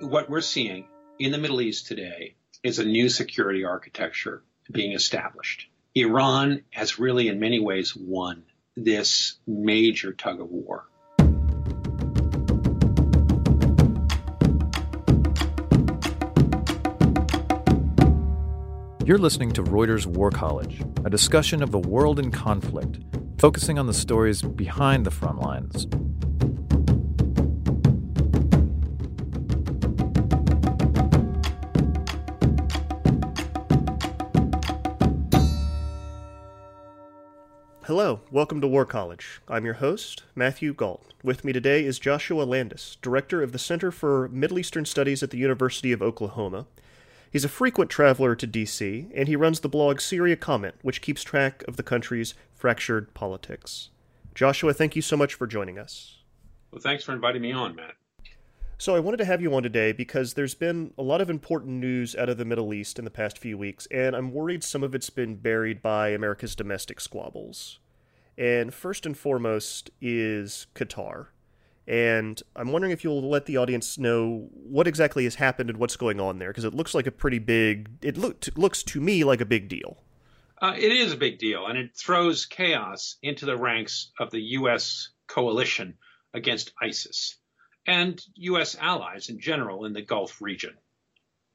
What we're seeing in the Middle East today is a new security architecture being established. Iran has really, in many ways, won this major tug of war. You're listening to Reuters War College, a discussion of the world in conflict, focusing on the stories behind the front lines. Hello, welcome to War College. I'm your host, Matthew Gault. With me today is Joshua Landis, Director of the Center for Middle Eastern Studies at the University of Oklahoma. He's a frequent traveler to D.C., and he runs the blog Syria Comment, which keeps track of the country's fractured politics. Joshua, thank you so much for joining us. Well, thanks for inviting me on, Matt. So, I wanted to have you on today because there's been a lot of important news out of the Middle East in the past few weeks, and I'm worried some of it's been buried by America's domestic squabbles. And first and foremost is Qatar. And I'm wondering if you'll let the audience know what exactly has happened and what's going on there, because it looks like a pretty big. It looked looks to me like a big deal. Uh, it is a big deal, and it throws chaos into the ranks of the U.S. coalition against ISIS and U.S. allies in general in the Gulf region.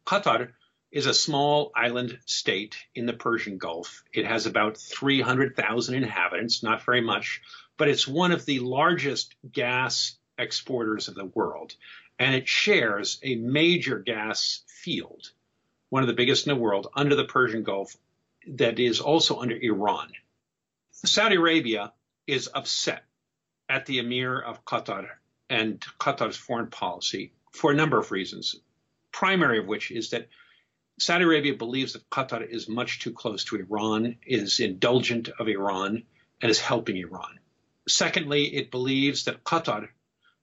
Qatar is a small island state in the Persian Gulf. It has about 300,000 inhabitants, not very much, but it's one of the largest gas exporters of the world. And it shares a major gas field, one of the biggest in the world, under the Persian Gulf, that is also under Iran. Saudi Arabia is upset at the emir of Qatar and Qatar's foreign policy for a number of reasons. Primary of which is that Saudi Arabia believes that Qatar is much too close to Iran, is indulgent of Iran, and is helping Iran. Secondly, it believes that Qatar,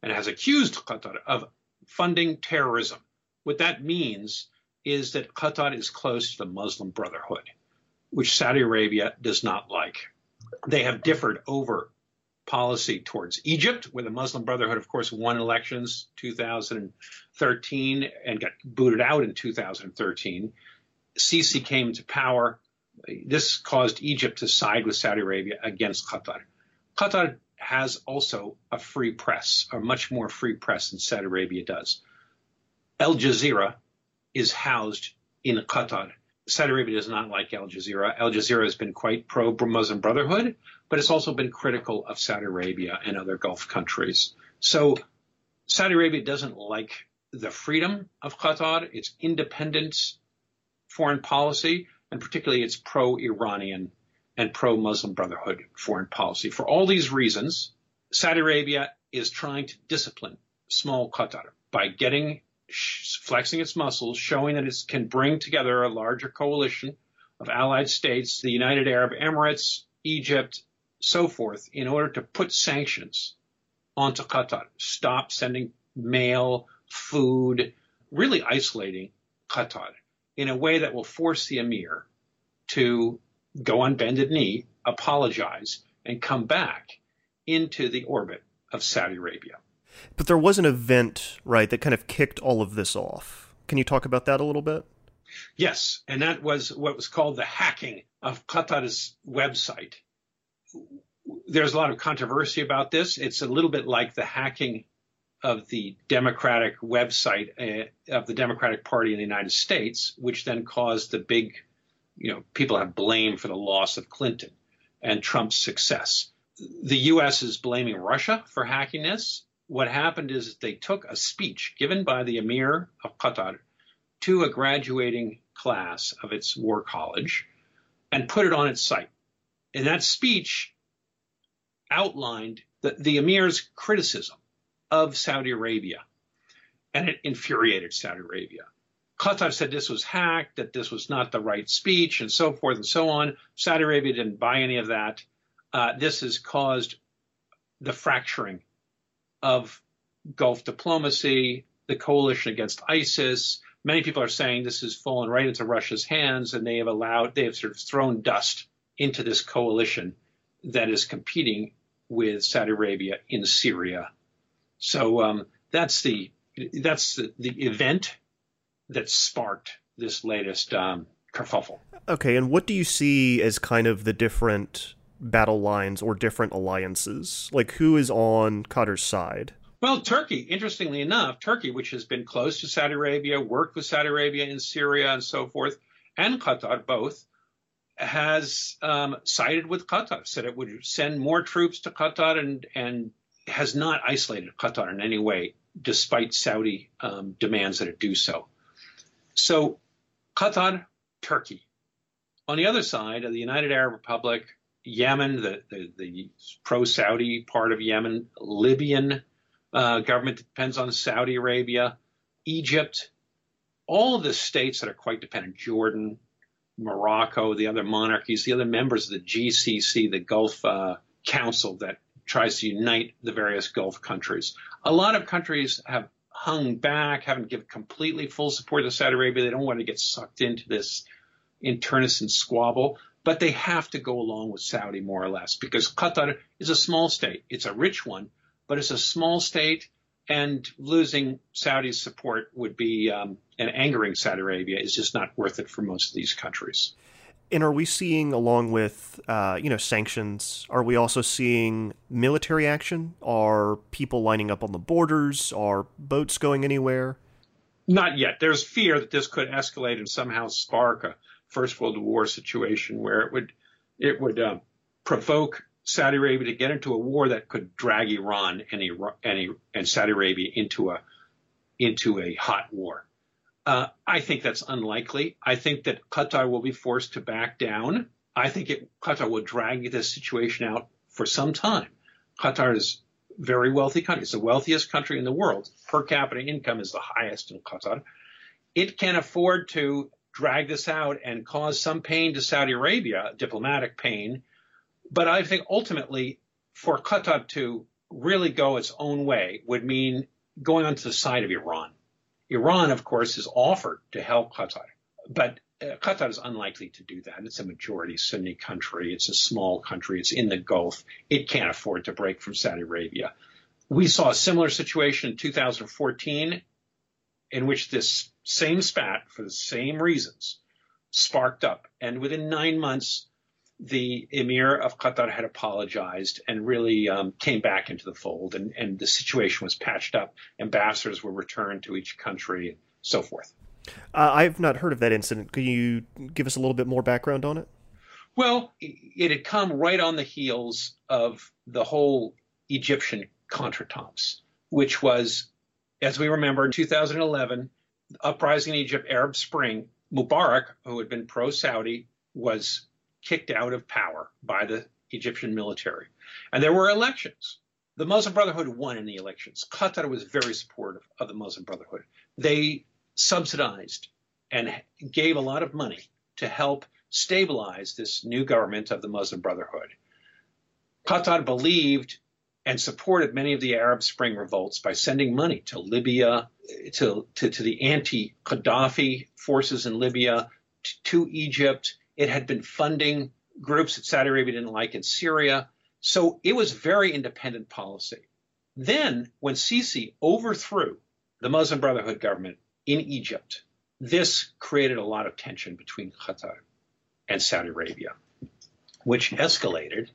and has accused Qatar of funding terrorism. What that means is that Qatar is close to the Muslim Brotherhood, which Saudi Arabia does not like. They have differed over policy towards Egypt, where the Muslim Brotherhood, of course, won elections 2013 and got booted out in 2013. Sisi came to power. This caused Egypt to side with Saudi Arabia against Qatar. Qatar has also a free press, a much more free press than Saudi Arabia does. Al Jazeera is housed in Qatar. Saudi Arabia does not like Al Jazeera. Al Jazeera has been quite pro Muslim Brotherhood, but it's also been critical of Saudi Arabia and other Gulf countries. So Saudi Arabia doesn't like the freedom of Qatar, its independent foreign policy, and particularly its pro Iranian and pro Muslim Brotherhood foreign policy. For all these reasons, Saudi Arabia is trying to discipline small Qatar by getting flexing its muscles, showing that it can bring together a larger coalition of allied states, the United Arab Emirates, Egypt, so forth, in order to put sanctions onto Qatar, stop sending mail, food, really isolating Qatar in a way that will force the emir to go on bended knee, apologize, and come back into the orbit of Saudi Arabia. But there was an event, right, that kind of kicked all of this off. Can you talk about that a little bit? Yes, and that was what was called the hacking of Qatar's website. There's a lot of controversy about this. It's a little bit like the hacking of the Democratic website uh, of the Democratic Party in the United States, which then caused the big you know, people have blame for the loss of Clinton and Trump's success. The U.S. is blaming Russia for hacking this. What happened is they took a speech given by the Emir of Qatar to a graduating class of its war college and put it on its site. And that speech outlined the, the Emir's criticism of Saudi Arabia, and it infuriated Saudi Arabia. Qatar said this was hacked, that this was not the right speech, and so forth and so on. Saudi Arabia didn't buy any of that. Uh, this has caused the fracturing of Gulf diplomacy, the coalition against ISIS. Many people are saying this has fallen right into Russia's hands, and they have allowed, they have sort of thrown dust into this coalition that is competing with Saudi Arabia in Syria. So um, that's the that's the, the event that sparked this latest um, kerfuffle. Okay, and what do you see as kind of the different battle lines or different alliances? Like who is on Qatar's side? Well, Turkey, interestingly enough, Turkey, which has been close to Saudi Arabia, worked with Saudi Arabia in Syria and so forth, and Qatar both, has um, sided with Qatar, said it would send more troops to Qatar and, and has not isolated Qatar in any way, despite Saudi um, demands that it do so. So Qatar, Turkey. On the other side of the United Arab Republic, Yemen, the, the, the pro-Saudi part of Yemen, Libyan uh, government depends on Saudi Arabia, Egypt, all of the states that are quite dependent, Jordan, Morocco, the other monarchies, the other members of the GCC, the Gulf uh, Council that tries to unite the various Gulf countries. A lot of countries have hung back, haven't given completely full support to Saudi Arabia. They don't want to get sucked into this internecine squabble, but they have to go along with Saudi more or less because Qatar is a small state. It's a rich one, but it's a small state, and losing Saudi's support would be um, and angering Saudi Arabia is just not worth it for most of these countries. And are we seeing, along with uh, you know sanctions, are we also seeing military action? Are people lining up on the borders? Are boats going anywhere? Not yet. There's fear that this could escalate and somehow spark a First World War situation where it would it would uh, provoke Saudi Arabia to get into a war that could drag Iran and, and, and Saudi Arabia into a into a hot war. Uh, I think that's unlikely. I think that Qatar will be forced to back down. I think it, Qatar will drag this situation out for some time. Qatar is a very wealthy country. It's the wealthiest country in the world. Per capita income is the highest in Qatar. It can afford to drag this out and cause some pain to Saudi Arabia, diplomatic pain. But I think ultimately for Qatar to really go its own way would mean going onto the side of Iran. Iran, of course, is offered to help Qatar, but uh, Qatar is unlikely to do that. It's a majority Sunni country. It's a small country. It's in the Gulf. It can't afford to break from Saudi Arabia. We saw a similar situation in 2014 in which this same spat, for the same reasons, sparked up. And within nine months, the emir of Qatar had apologized and really um, came back into the fold, and, and the situation was patched up. Ambassadors were returned to each country, and so forth. Uh, I've not heard of that incident. Could you give us a little bit more background on it? Well, it had come right on the heels of the whole Egyptian contretemps, which was, as we remember, in 2011, uprising in Egypt, Arab Spring. Mubarak, who had been pro-Saudi, was kicked out of power by the Egyptian military. And there were elections. The Muslim Brotherhood won in the elections. Qatar was very supportive of the Muslim Brotherhood. They subsidized and gave a lot of money to help stabilize this new government of the Muslim Brotherhood. Qatar believed and supported many of the Arab Spring revolts by sending money to Libya, to, to, to the anti Gaddafi forces in Libya, to, to Egypt, it had been funding groups that Saudi Arabia didn't like in Syria. So it was very independent policy. Then, when Sisi overthrew the Muslim Brotherhood government in Egypt, this created a lot of tension between Qatar and Saudi Arabia, which escalated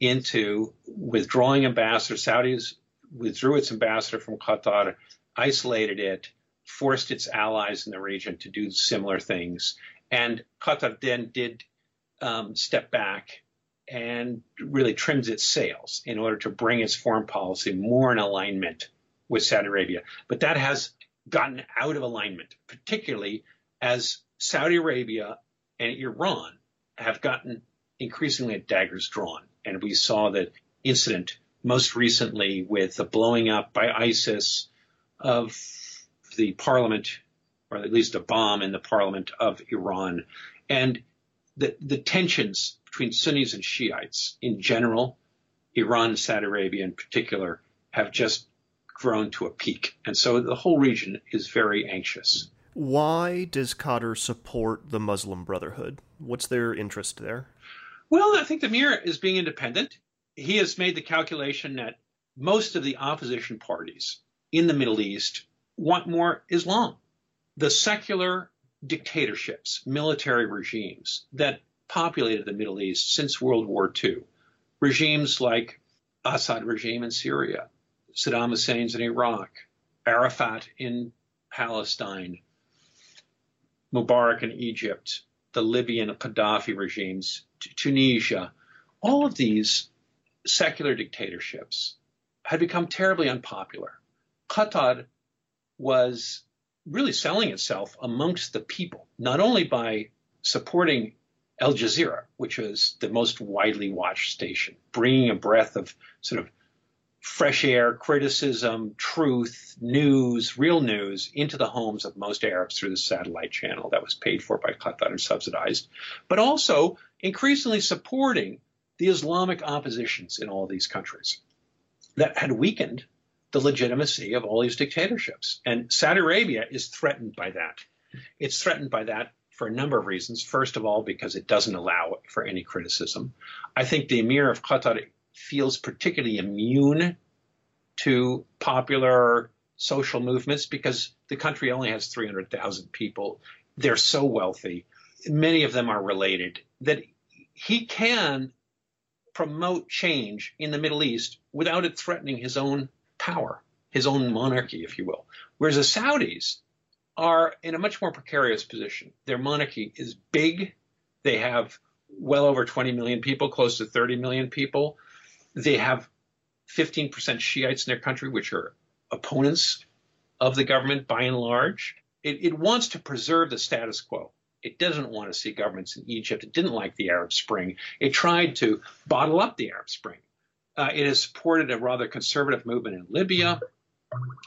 into withdrawing ambassador. Saudis withdrew its ambassador from Qatar, isolated it, forced its allies in the region to do similar things, And Qatar then did um, step back and really trims its sails in order to bring its foreign policy more in alignment with Saudi Arabia. But that has gotten out of alignment, particularly as Saudi Arabia and Iran have gotten increasingly at daggers drawn. And we saw that incident most recently with the blowing up by ISIS of the parliament, or at least a bomb in the parliament of Iran. And the, the tensions between Sunnis and Shiites in general, Iran and Saudi Arabia in particular, have just grown to a peak. And so the whole region is very anxious. Why does Qatar support the Muslim Brotherhood? What's their interest there? Well, I think the Emir is being independent. He has made the calculation that most of the opposition parties in the Middle East want more Islam. The secular dictatorships, military regimes that populated the Middle East since World War II, regimes like Assad regime in Syria, Saddam Hussein's in Iraq, Arafat in Palestine, Mubarak in Egypt, the Libyan Gaddafi regimes, Tunisia, all of these secular dictatorships had become terribly unpopular. Qatar was really selling itself amongst the people, not only by supporting Al Jazeera, which was the most widely watched station, bringing a breath of sort of fresh air, criticism, truth, news, real news into the homes of most Arabs through the satellite channel that was paid for by Qatar and subsidized, but also increasingly supporting the Islamic oppositions in all these countries that had weakened the legitimacy of all these dictatorships. And Saudi Arabia is threatened by that. It's threatened by that for a number of reasons. First of all, because it doesn't allow for any criticism. I think the Emir of Qatar feels particularly immune to popular social movements because the country only has 300,000 people. They're so wealthy. Many of them are related that he can promote change in the Middle East without it threatening his own power, his own monarchy, if you will. Whereas the Saudis are in a much more precarious position. Their monarchy is big. They have well over 20 million people, close to 30 million people. They have 15% Shiites in their country, which are opponents of the government by and large. It, it, wants to preserve the status quo. It doesn't want to see governments in Egypt. It didn't like the Arab Spring. It tried to bottle up the Arab Spring. Uh, it has supported a rather conservative movement in Libya,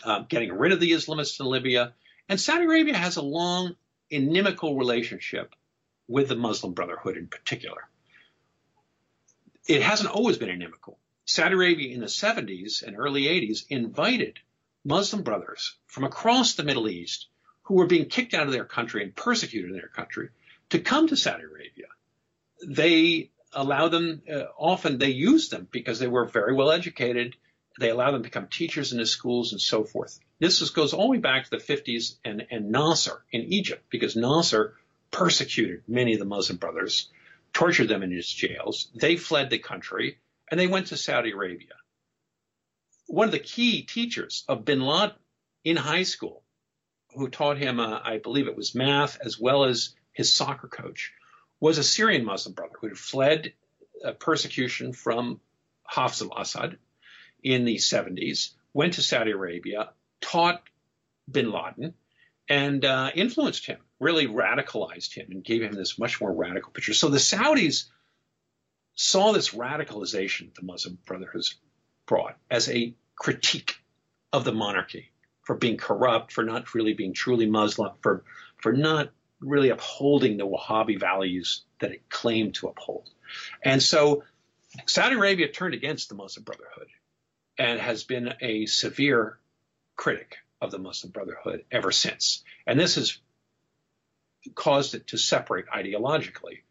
uh, getting rid of the Islamists in Libya. And Saudi Arabia has a long, inimical relationship with the Muslim Brotherhood in particular it hasn't always been inimical. Saudi Arabia in the 70s and early 80s invited Muslim brothers from across the Middle East who were being kicked out of their country and persecuted in their country to come to Saudi Arabia. They allow them, uh, often they use them because they were very well educated. They allow them to become teachers in the schools and so forth. This is, goes all the way back to the 50s and, and Nasser in Egypt because Nasser persecuted many of the Muslim brothers tortured them in his jails. They fled the country and they went to Saudi Arabia. One of the key teachers of bin Laden in high school, who taught him, uh, I believe it was math as well as his soccer coach, was a Syrian Muslim brother who had fled uh, persecution from Hafez al-Assad in the 70s, went to Saudi Arabia, taught bin Laden, and uh, influenced him, really radicalized him, and gave him this much more radical picture. So the Saudis saw this radicalization the Muslim Brotherhood brought as a critique of the monarchy for being corrupt, for not really being truly Muslim, for for not really upholding the Wahhabi values that it claimed to uphold. And so Saudi Arabia turned against the Muslim Brotherhood and has been a severe critic of the Muslim Brotherhood ever since. And this has caused it to separate ideologically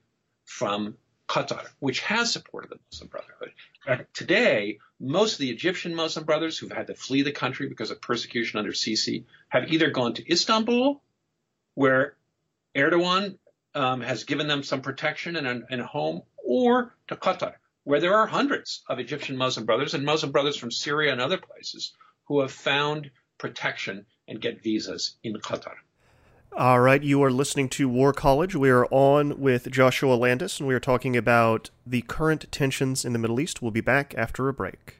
from Qatar, which has supported the Muslim Brotherhood. Uh, today, most of the Egyptian Muslim brothers who've had to flee the country because of persecution under Sisi have either gone to Istanbul, where Erdogan um, has given them some protection and a, and a home, or to Qatar, where there are hundreds of Egyptian Muslim brothers and Muslim brothers from Syria and other places who have found protection and get visas in Qatar. All right, you are listening to War College. We are on with Joshua Landis, and we are talking about the current tensions in the Middle East. We'll be back after a break.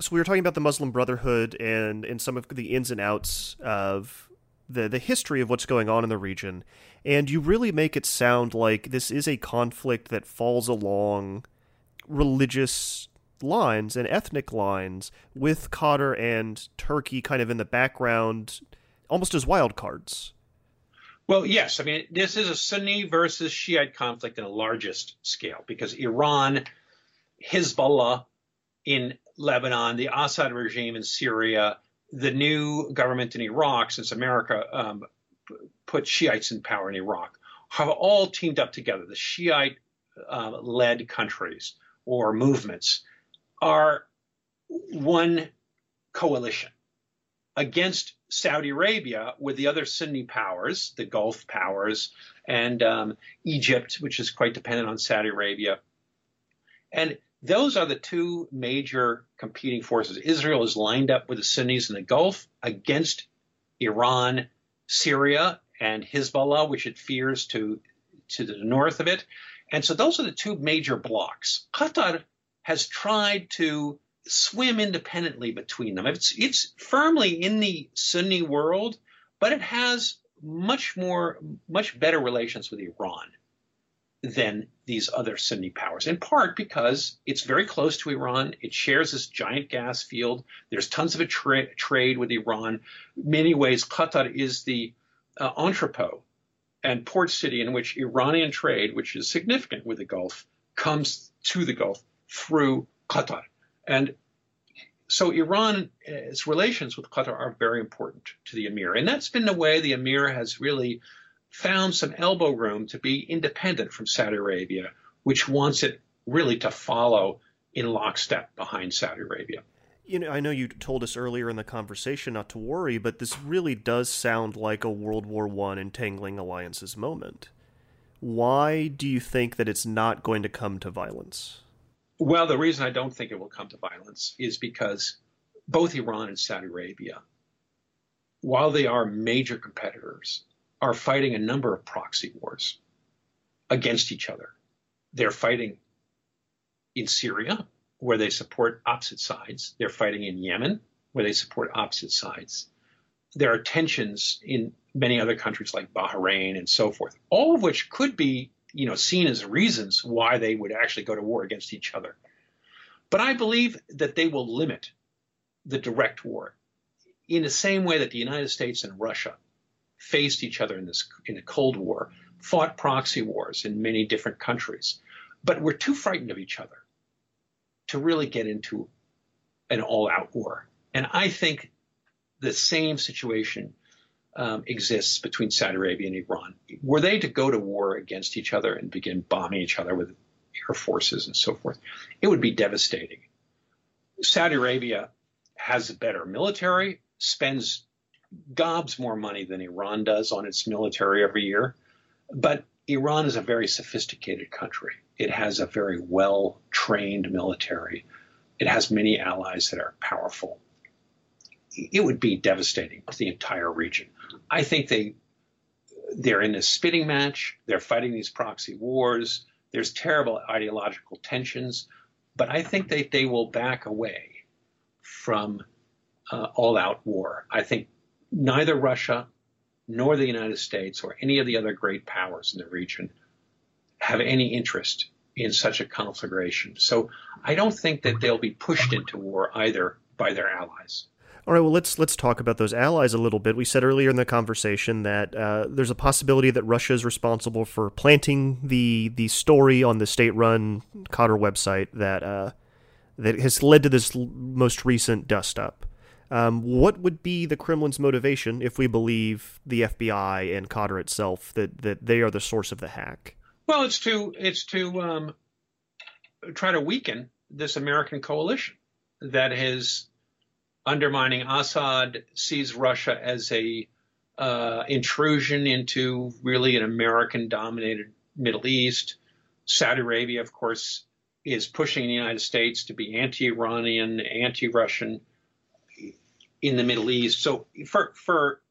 So we were talking about the Muslim Brotherhood and and some of the ins and outs of the the history of what's going on in the region, and you really make it sound like this is a conflict that falls along religious lines and ethnic lines with Qatar and Turkey kind of in the background, almost as wild cards. Well, yes. I mean, this is a Sunni versus Shiite conflict in a largest scale because Iran, Hezbollah in Lebanon, the Assad regime in Syria, the new government in Iraq, since America um, put Shiites in power in Iraq, have all teamed up together. The Shiite uh, led countries or movements are one coalition against Saudi Arabia with the other Sunni powers, the Gulf powers, and um, Egypt, which is quite dependent on Saudi Arabia. And those are the two major competing forces. Israel is lined up with the Sunnis in the Gulf against Iran, Syria, and Hezbollah, which it fears to, to the north of it. And so those are the two major blocks. Qatar has tried to swim independently between them. It's, it's firmly in the Sunni world, but it has much more, much better relations with Iran than these other Sunni powers, in part because it's very close to Iran. It shares this giant gas field. There's tons of tra- trade with Iran. Many ways, Qatar is the uh, entrepot and port city in which Iranian trade, which is significant with the Gulf, comes to the Gulf through Qatar. And so Iran's relations with Qatar are very important to the emir. And that's been the way the emir has really found some elbow room to be independent from Saudi Arabia, which wants it really to follow in lockstep behind Saudi Arabia. You know, I know you told us earlier in the conversation not to worry, but this really does sound like a World War One entangling alliances moment. Why do you think that it's not going to come to violence? Well, the reason I don't think it will come to violence is because both Iran and Saudi Arabia, while they are major competitors, are fighting a number of proxy wars against each other. They're fighting in Syria, where they support opposite sides. They're fighting in Yemen, where they support opposite sides. There are tensions in many other countries like Bahrain and so forth, all of which could be, you know, seen as reasons why they would actually go to war against each other. But I believe that they will limit the direct war in the same way that the United States and Russia faced each other in this in a Cold War, fought proxy wars in many different countries, but were too frightened of each other to really get into an all-out war. And I think the same situation um, exists between Saudi Arabia and Iran. Were they to go to war against each other and begin bombing each other with air forces and so forth, it would be devastating. Saudi Arabia has a better military, spends gobs more money than Iran does on its military every year. But Iran is a very sophisticated country. It has a very well trained military. It has many allies that are powerful. It would be devastating to the entire region. I think they they're in a spitting match. They're fighting these proxy wars. There's terrible ideological tensions, but I think that they will back away from uh, all-out war. I think neither Russia nor the United States or any of the other great powers in the region have any interest in such a conflagration. So I don't think that they'll be pushed into war either by their allies. All right, well let's let's talk about those allies a little bit. We said earlier in the conversation that uh, there's a possibility that Russia is responsible for planting the the story on the state-run Qatar website that uh, that has led to this most recent dust up. Um, what would be the Kremlin's motivation if we believe the FBI and Qatar itself that that they are the source of the hack? Well, it's to it's to um, try to weaken this American coalition that is undermining Assad, sees Russia as a uh, intrusion into really an American-dominated Middle East. Saudi Arabia, of course, is pushing the United States to be anti-Iranian, anti-Russian in the Middle East. So for for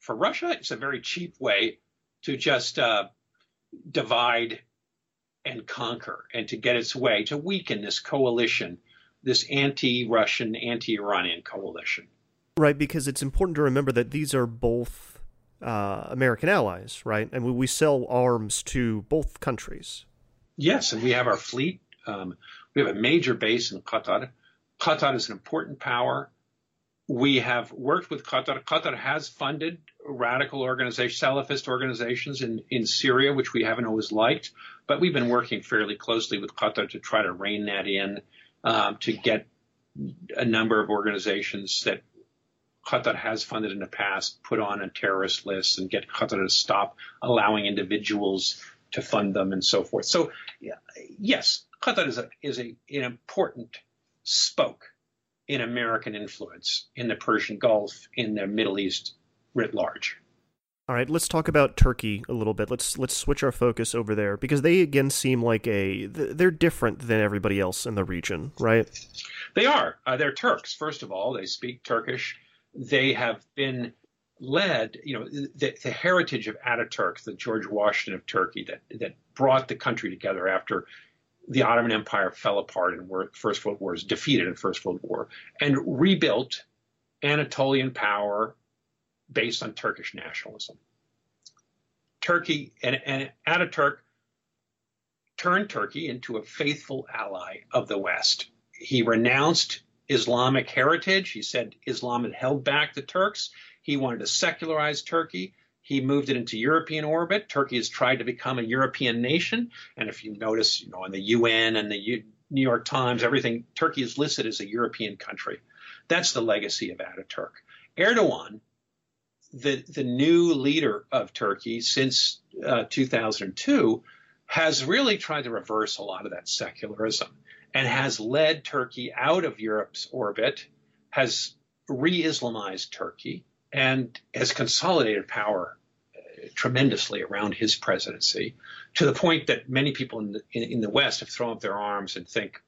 for Russia, it's a very cheap way to just uh, divide and conquer and to get its way, to weaken this coalition, this anti Russian, anti Iranian coalition. Right, because it's important to remember that these are both uh, American allies, right? And we, we sell arms to both countries. Yes, and we have our fleet. Um, we have a major base in Qatar. Qatar is an important power. We have worked with Qatar. Qatar has funded radical organizations, Salafist organizations in, in Syria, which we haven't always liked, but we've been working fairly closely with Qatar to try to rein that in, um, to get a number of organizations that Qatar has funded in the past put on a terrorist list and get Qatar to stop allowing individuals to fund them and so forth. So, yes, Qatar is a is a, an important spoke in American influence in the Persian Gulf, in the Middle East writ large. All right, let's talk about Turkey a little bit. Let's let's switch our focus over there because they again seem like a they're different than everybody else in the region, right? They are. Uh, they're Turks. First of all, they speak Turkish. They have been led, you know, the, the heritage of Ataturk, the George Washington of Turkey, that that brought the country together after the Ottoman Empire fell apart in First World War, was defeated in First World War, and rebuilt Anatolian power based on Turkish nationalism. Turkey and, and Ataturk turned Turkey into a faithful ally of the West. He renounced Islamic heritage. He said Islam had held back the Turks. He wanted to secularize Turkey. He moved it into European orbit. Turkey has tried to become a European nation. And if you notice, you know, in the UN and the U- New York Times, everything, Turkey is listed as a European country. That's the legacy of Ataturk. Erdogan, the, the new leader of Turkey since uh, 2002, has really tried to reverse a lot of that secularism and has led Turkey out of Europe's orbit, has re Islamized Turkey, and has consolidated power uh, tremendously around his presidency to the point that many people in the, in, the West have thrown up their arms and think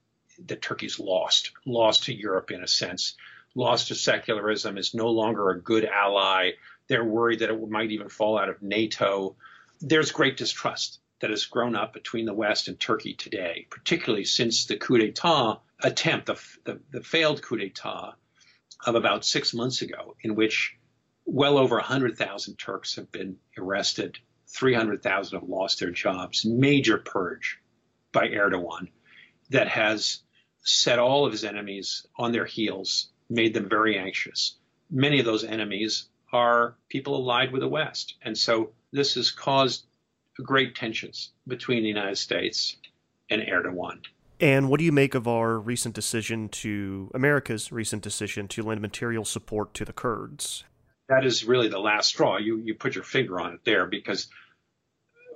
that Turkey's lost, lost to Europe in a sense, lost to secularism, is no longer a good ally. They're worried that it might even fall out of NATO. There's great distrust that has grown up between the West and Turkey today, particularly since the coup d'etat attempt, the, the, the failed coup d'etat of about six months ago, in which well over 100,000 Turks have been arrested, 300,000 have lost their jobs. Major purge by Erdogan that has set all of his enemies on their heels, made them very anxious. Many of those enemies are people allied with the West. And so this has caused great tensions between the United States and Erdogan. And what do you make of our recent decision to America's recent decision to lend material support to the Kurds? That is really the last straw. You you put your finger on it there because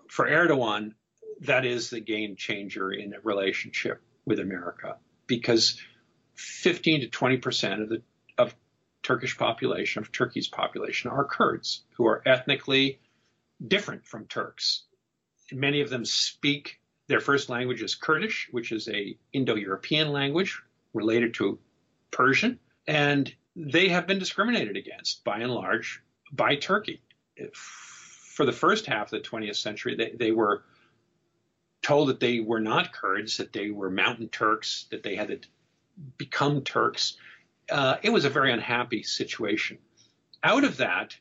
for Erdogan, that is the game changer in a relationship with America because 15 to 20 percent of the of Turkish population of Turkey's population are Kurds who are ethnically different from Turks. Many of them speak their first language is Kurdish, which is a Indo-European language related to Persian, and they have been discriminated against by and large by Turkey. For the first half of the 20th century, they, they were told that they were not Kurds, that they were mountain Turks, that they had to become Turks. Uh, it was a very unhappy situation. out of that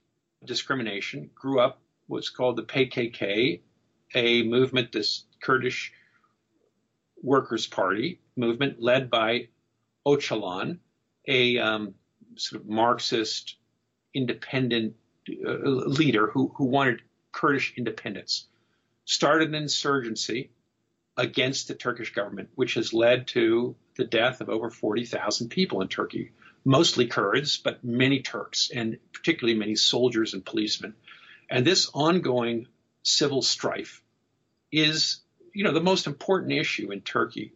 discrimination grew up what's called the PKK, a movement, this Kurdish Workers' Party movement led by Öcalan, a um, sort of Marxist independent uh, leader who, who wanted Kurdish independence, started an insurgency against the Turkish government, which has led to the death of over 40,000 people in Turkey, mostly Kurds, but many Turks, and particularly many soldiers and policemen. And this ongoing civil strife is, you know, the most important issue in Turkey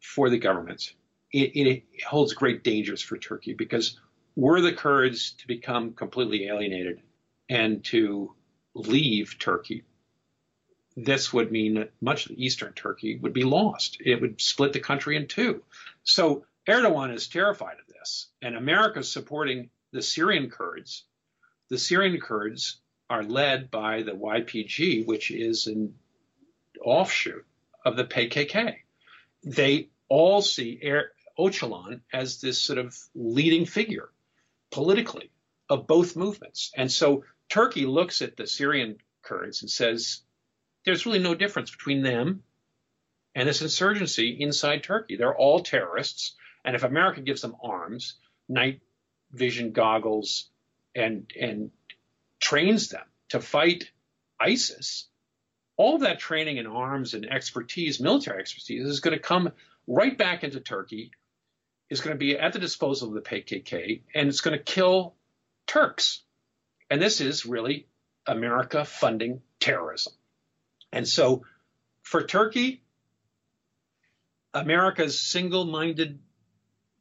for the government. It, it holds great dangers for Turkey because were the Kurds to become completely alienated and to leave Turkey, this would mean that much of eastern Turkey would be lost. It would split the country in two. So Erdogan is terrified of this, and America is supporting the Syrian Kurds. The Syrian Kurds are led by the YPG, which is an offshoot of the PKK. They all see er- Öcalan as this sort of leading figure politically of both movements. And so Turkey looks at the Syrian Kurds and says, there's really no difference between them and this insurgency inside Turkey. They're all terrorists. And if America gives them arms, night vision goggles, and, and trains them to fight ISIS, all that training and arms and expertise, military expertise, is going to come right back into Turkey, is going to be at the disposal of the PKK, and it's going to kill Turks. And this is really America funding terrorism. And so for Turkey, America's single minded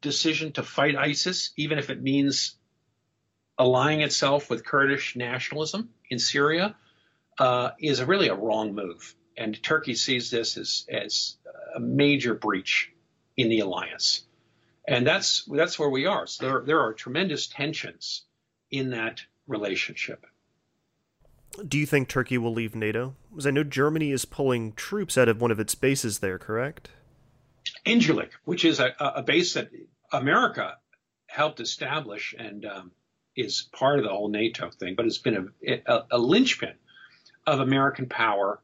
decision to fight ISIS, even if it means allying itself with Kurdish nationalism in Syria, uh, is a really a wrong move. And Turkey sees this as, as a major breach in the alliance. And that's, that's where we are. So there, there are tremendous tensions in that relationship. Do you think Turkey will leave NATO? Because I know Germany is pulling troops out of one of its bases there, correct? Incirlik, which is a, a base that America helped establish and um, is part of the whole NATO thing, but it's been a, a, a linchpin of American power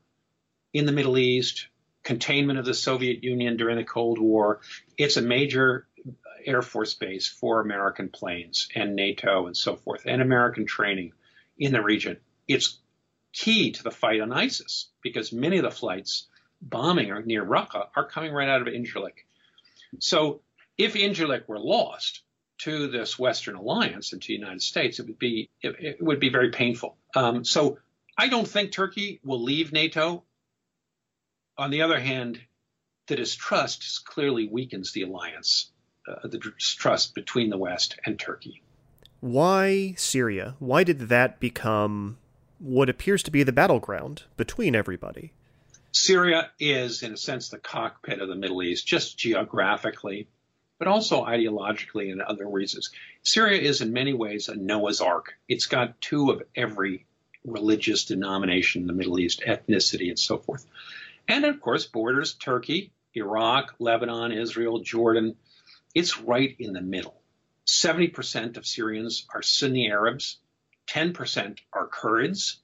in the Middle East, containment of the Soviet Union during the Cold War. It's a major Air Force base for American planes and NATO and so forth, and American training in the region it's key to the fight on ISIS because many of the flights bombing near Raqqa are coming right out of Incirlik. So if Incirlik were lost to this Western alliance and to the United States, it would be it, it would be very painful. Um, so I don't think Turkey will leave NATO. On the other hand, the distrust clearly weakens the alliance, uh, the distrust between the West and Turkey. Why Syria? Why did that become what appears to be the battleground between everybody. Syria is, in a sense, the cockpit of the Middle East, just geographically, but also ideologically and other reasons. Syria is, in many ways, a Noah's Ark. It's got two of every religious denomination in the Middle East, ethnicity, and so forth. And of course, borders Turkey, Iraq, Lebanon, Israel, Jordan. It's right in the middle. 70% of Syrians are Sunni Arabs, 10% are Kurds,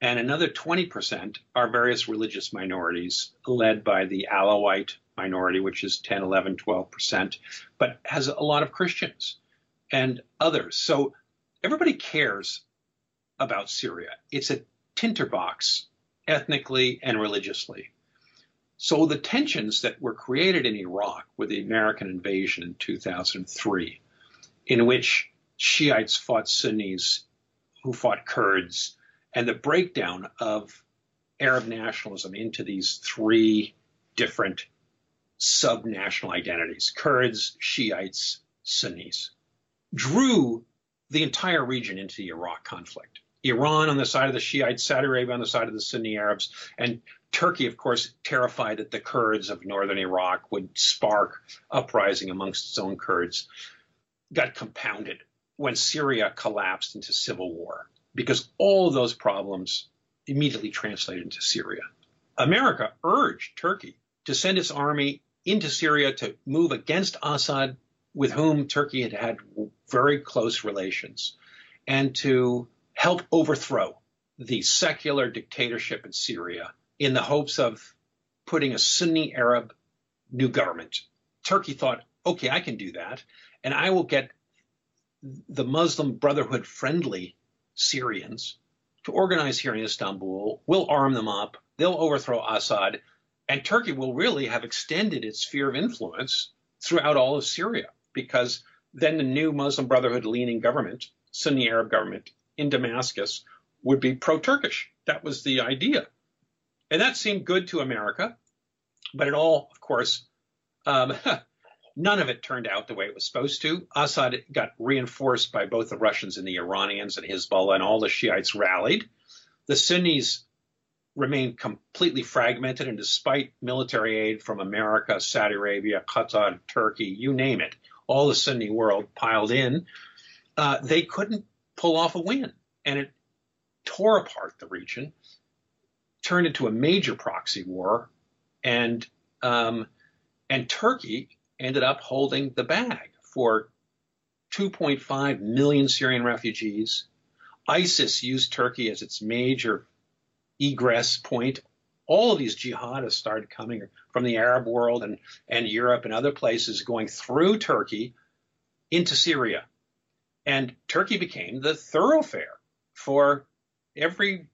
and another 20% are various religious minorities led by the Alawite minority, which is 10, 11, 12%, but has a lot of Christians and others. So everybody cares about Syria. It's a tinderbox ethnically and religiously. So the tensions that were created in Iraq with the American invasion in 2003, in which Shiites fought Sunnis who fought Kurds, and the breakdown of Arab nationalism into these three different sub-national identities, Kurds, Shiites, Sunnis, drew the entire region into the Iraq conflict. Iran on the side of the Shiites, Saudi Arabia on the side of the Sunni Arabs, and Turkey, of course, terrified that the Kurds of northern Iraq would spark uprising amongst its own Kurds, got compounded when Syria collapsed into civil war, because all those problems immediately translated into Syria. America urged Turkey to send its army into Syria to move against Assad, with whom Turkey had had very close relations. and to help overthrow the secular dictatorship in Syria in the hopes of putting a Sunni Arab new government. Turkey thought, okay, I can do that, and I will get the Muslim Brotherhood friendly Syrians to organize here in Istanbul. We'll arm them up. They'll overthrow Assad. And Turkey will really have extended its sphere of influence throughout all of Syria because then the new Muslim Brotherhood leaning government, Sunni Arab government in Damascus, would be pro Turkish. That was the idea. And that seemed good to America. But it all, of course, um, none of it turned out the way it was supposed to. Assad got reinforced by both the Russians and the Iranians and Hezbollah, and all the Shiites rallied. The Sunnis remained completely fragmented, and despite military aid from America, Saudi Arabia, Qatar, Turkey, you name it, all the Sunni world piled in, uh, they couldn't pull off a win. And it tore apart the region, turned into a major proxy war, and um, and Turkey ended up holding the bag for 2.5 million Syrian refugees. ISIS used Turkey as its major egress point. All of these jihadists started coming from the Arab world and, and Europe and other places going through Turkey into Syria. And Turkey became the thoroughfare for every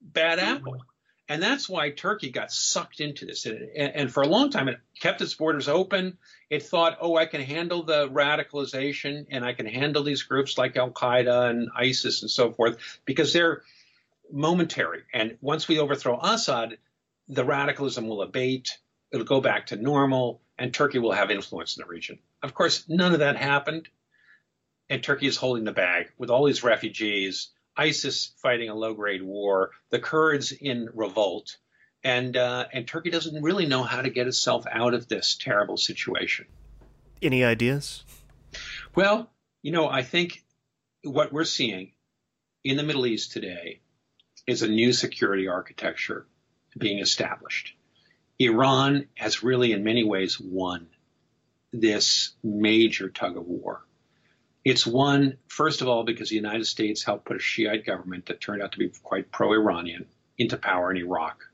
bad mm-hmm. apple. And that's why Turkey got sucked into this. And, and, for a long time, it kept its borders open. It thought, oh, I can handle the radicalization and I can handle these groups like Al Qaeda and ISIS and so forth because they're momentary. And once we overthrow Assad, the radicalism will abate, it'll go back to normal, and Turkey will have influence in the region. Of course, none of that happened. And Turkey is holding the bag with all these refugees, ISIS fighting a low grade war, the Kurds in revolt. And, uh, and Turkey doesn't really know how to get itself out of this terrible situation. Any ideas? Well, you know, I think what we're seeing in the Middle East today is a new security architecture being established. Iran has really, in many ways, won this major tug of war. It's won, first of all, because the United States helped put a Shiite government that turned out to be quite pro Iranian into power in Iraq,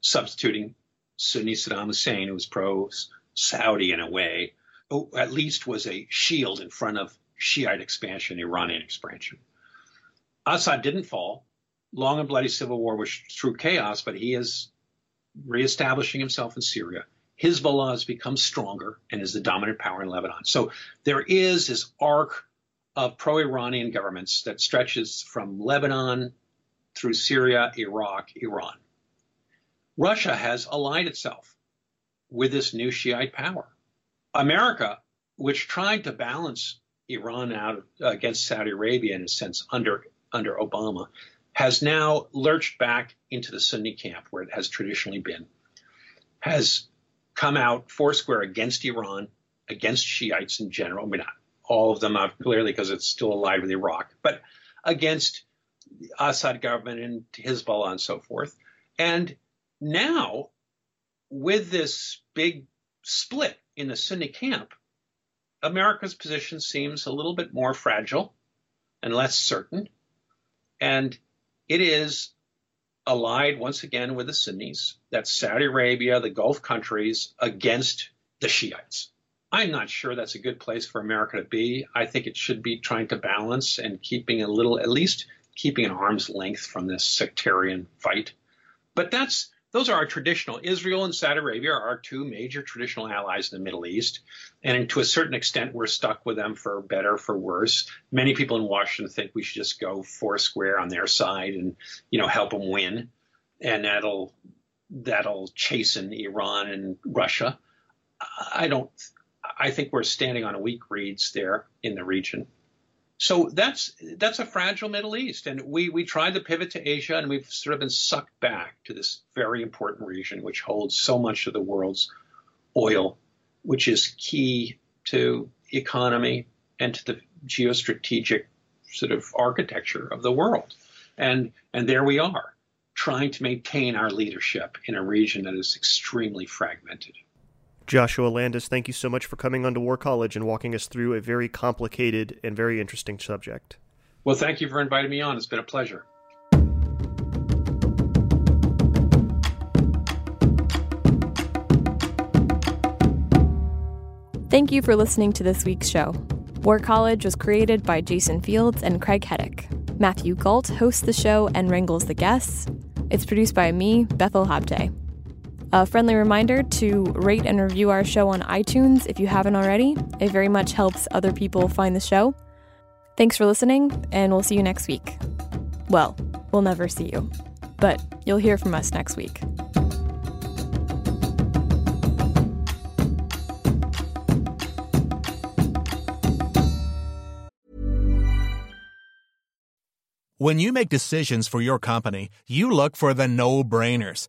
substituting Sunni Saddam Hussein, who was pro Saudi in a way, who at least was a shield in front of Shiite expansion, Iranian expansion. Assad didn't fall long and bloody civil war was through chaos, but he is reestablishing himself in Syria. Hezbollah has become stronger and is the dominant power in Lebanon. So there is this arc of pro-Iranian governments that stretches from Lebanon through Syria, Iraq, Iran. Russia has allied itself with this new Shiite power. America, which tried to balance Iran out against Saudi Arabia in a sense under under Obama, has now lurched back into the Sunni camp where it has traditionally been, has come out foursquare against Iran, against Shiites in general. I mean, not all of them, clearly, because it's still alive with Iraq, but against the Assad government and Hezbollah and so forth. And now, with this big split in the Sunni camp, America's position seems a little bit more fragile and less certain. And it is allied once again with the Sunnis. That's Saudi Arabia, the Gulf countries against the Shiites. I'm not sure that's a good place for America to be. I think it should be trying to balance and keeping a little, at least keeping an arm's length from this sectarian fight. But that's those are our traditional. Israel and Saudi Arabia are our two major traditional allies in the Middle East. And to a certain extent, we're stuck with them for better, for worse. Many people in Washington think we should just go four square on their side and, you know, help them win. And that'll, that'll chasten Iran and Russia. I don't, I think we're standing on weak reeds there in the region. So that's that's a fragile Middle East, and we we tried to pivot to Asia, and we've sort of been sucked back to this very important region, which holds so much of the world's oil, which is key to economy and to the geostrategic sort of architecture of the world. And and there we are, trying to maintain our leadership in a region that is extremely fragmented. Joshua Landis, thank you so much for coming onto War College and walking us through a very complicated and very interesting subject. Well, thank you for inviting me on. It's been a pleasure. Thank you for listening to this week's show. War College was created by Jason Fields and Craig Hedrick. Matthew Gault hosts the show and wrangles the guests. It's produced by me, Bethel Habte. A friendly reminder to rate and review our show on iTunes if you haven't already. It very much helps other people find the show. Thanks for listening, and we'll see you next week. Well, we'll never see you, but you'll hear from us next week. When you make decisions for your company, you look for the no brainers.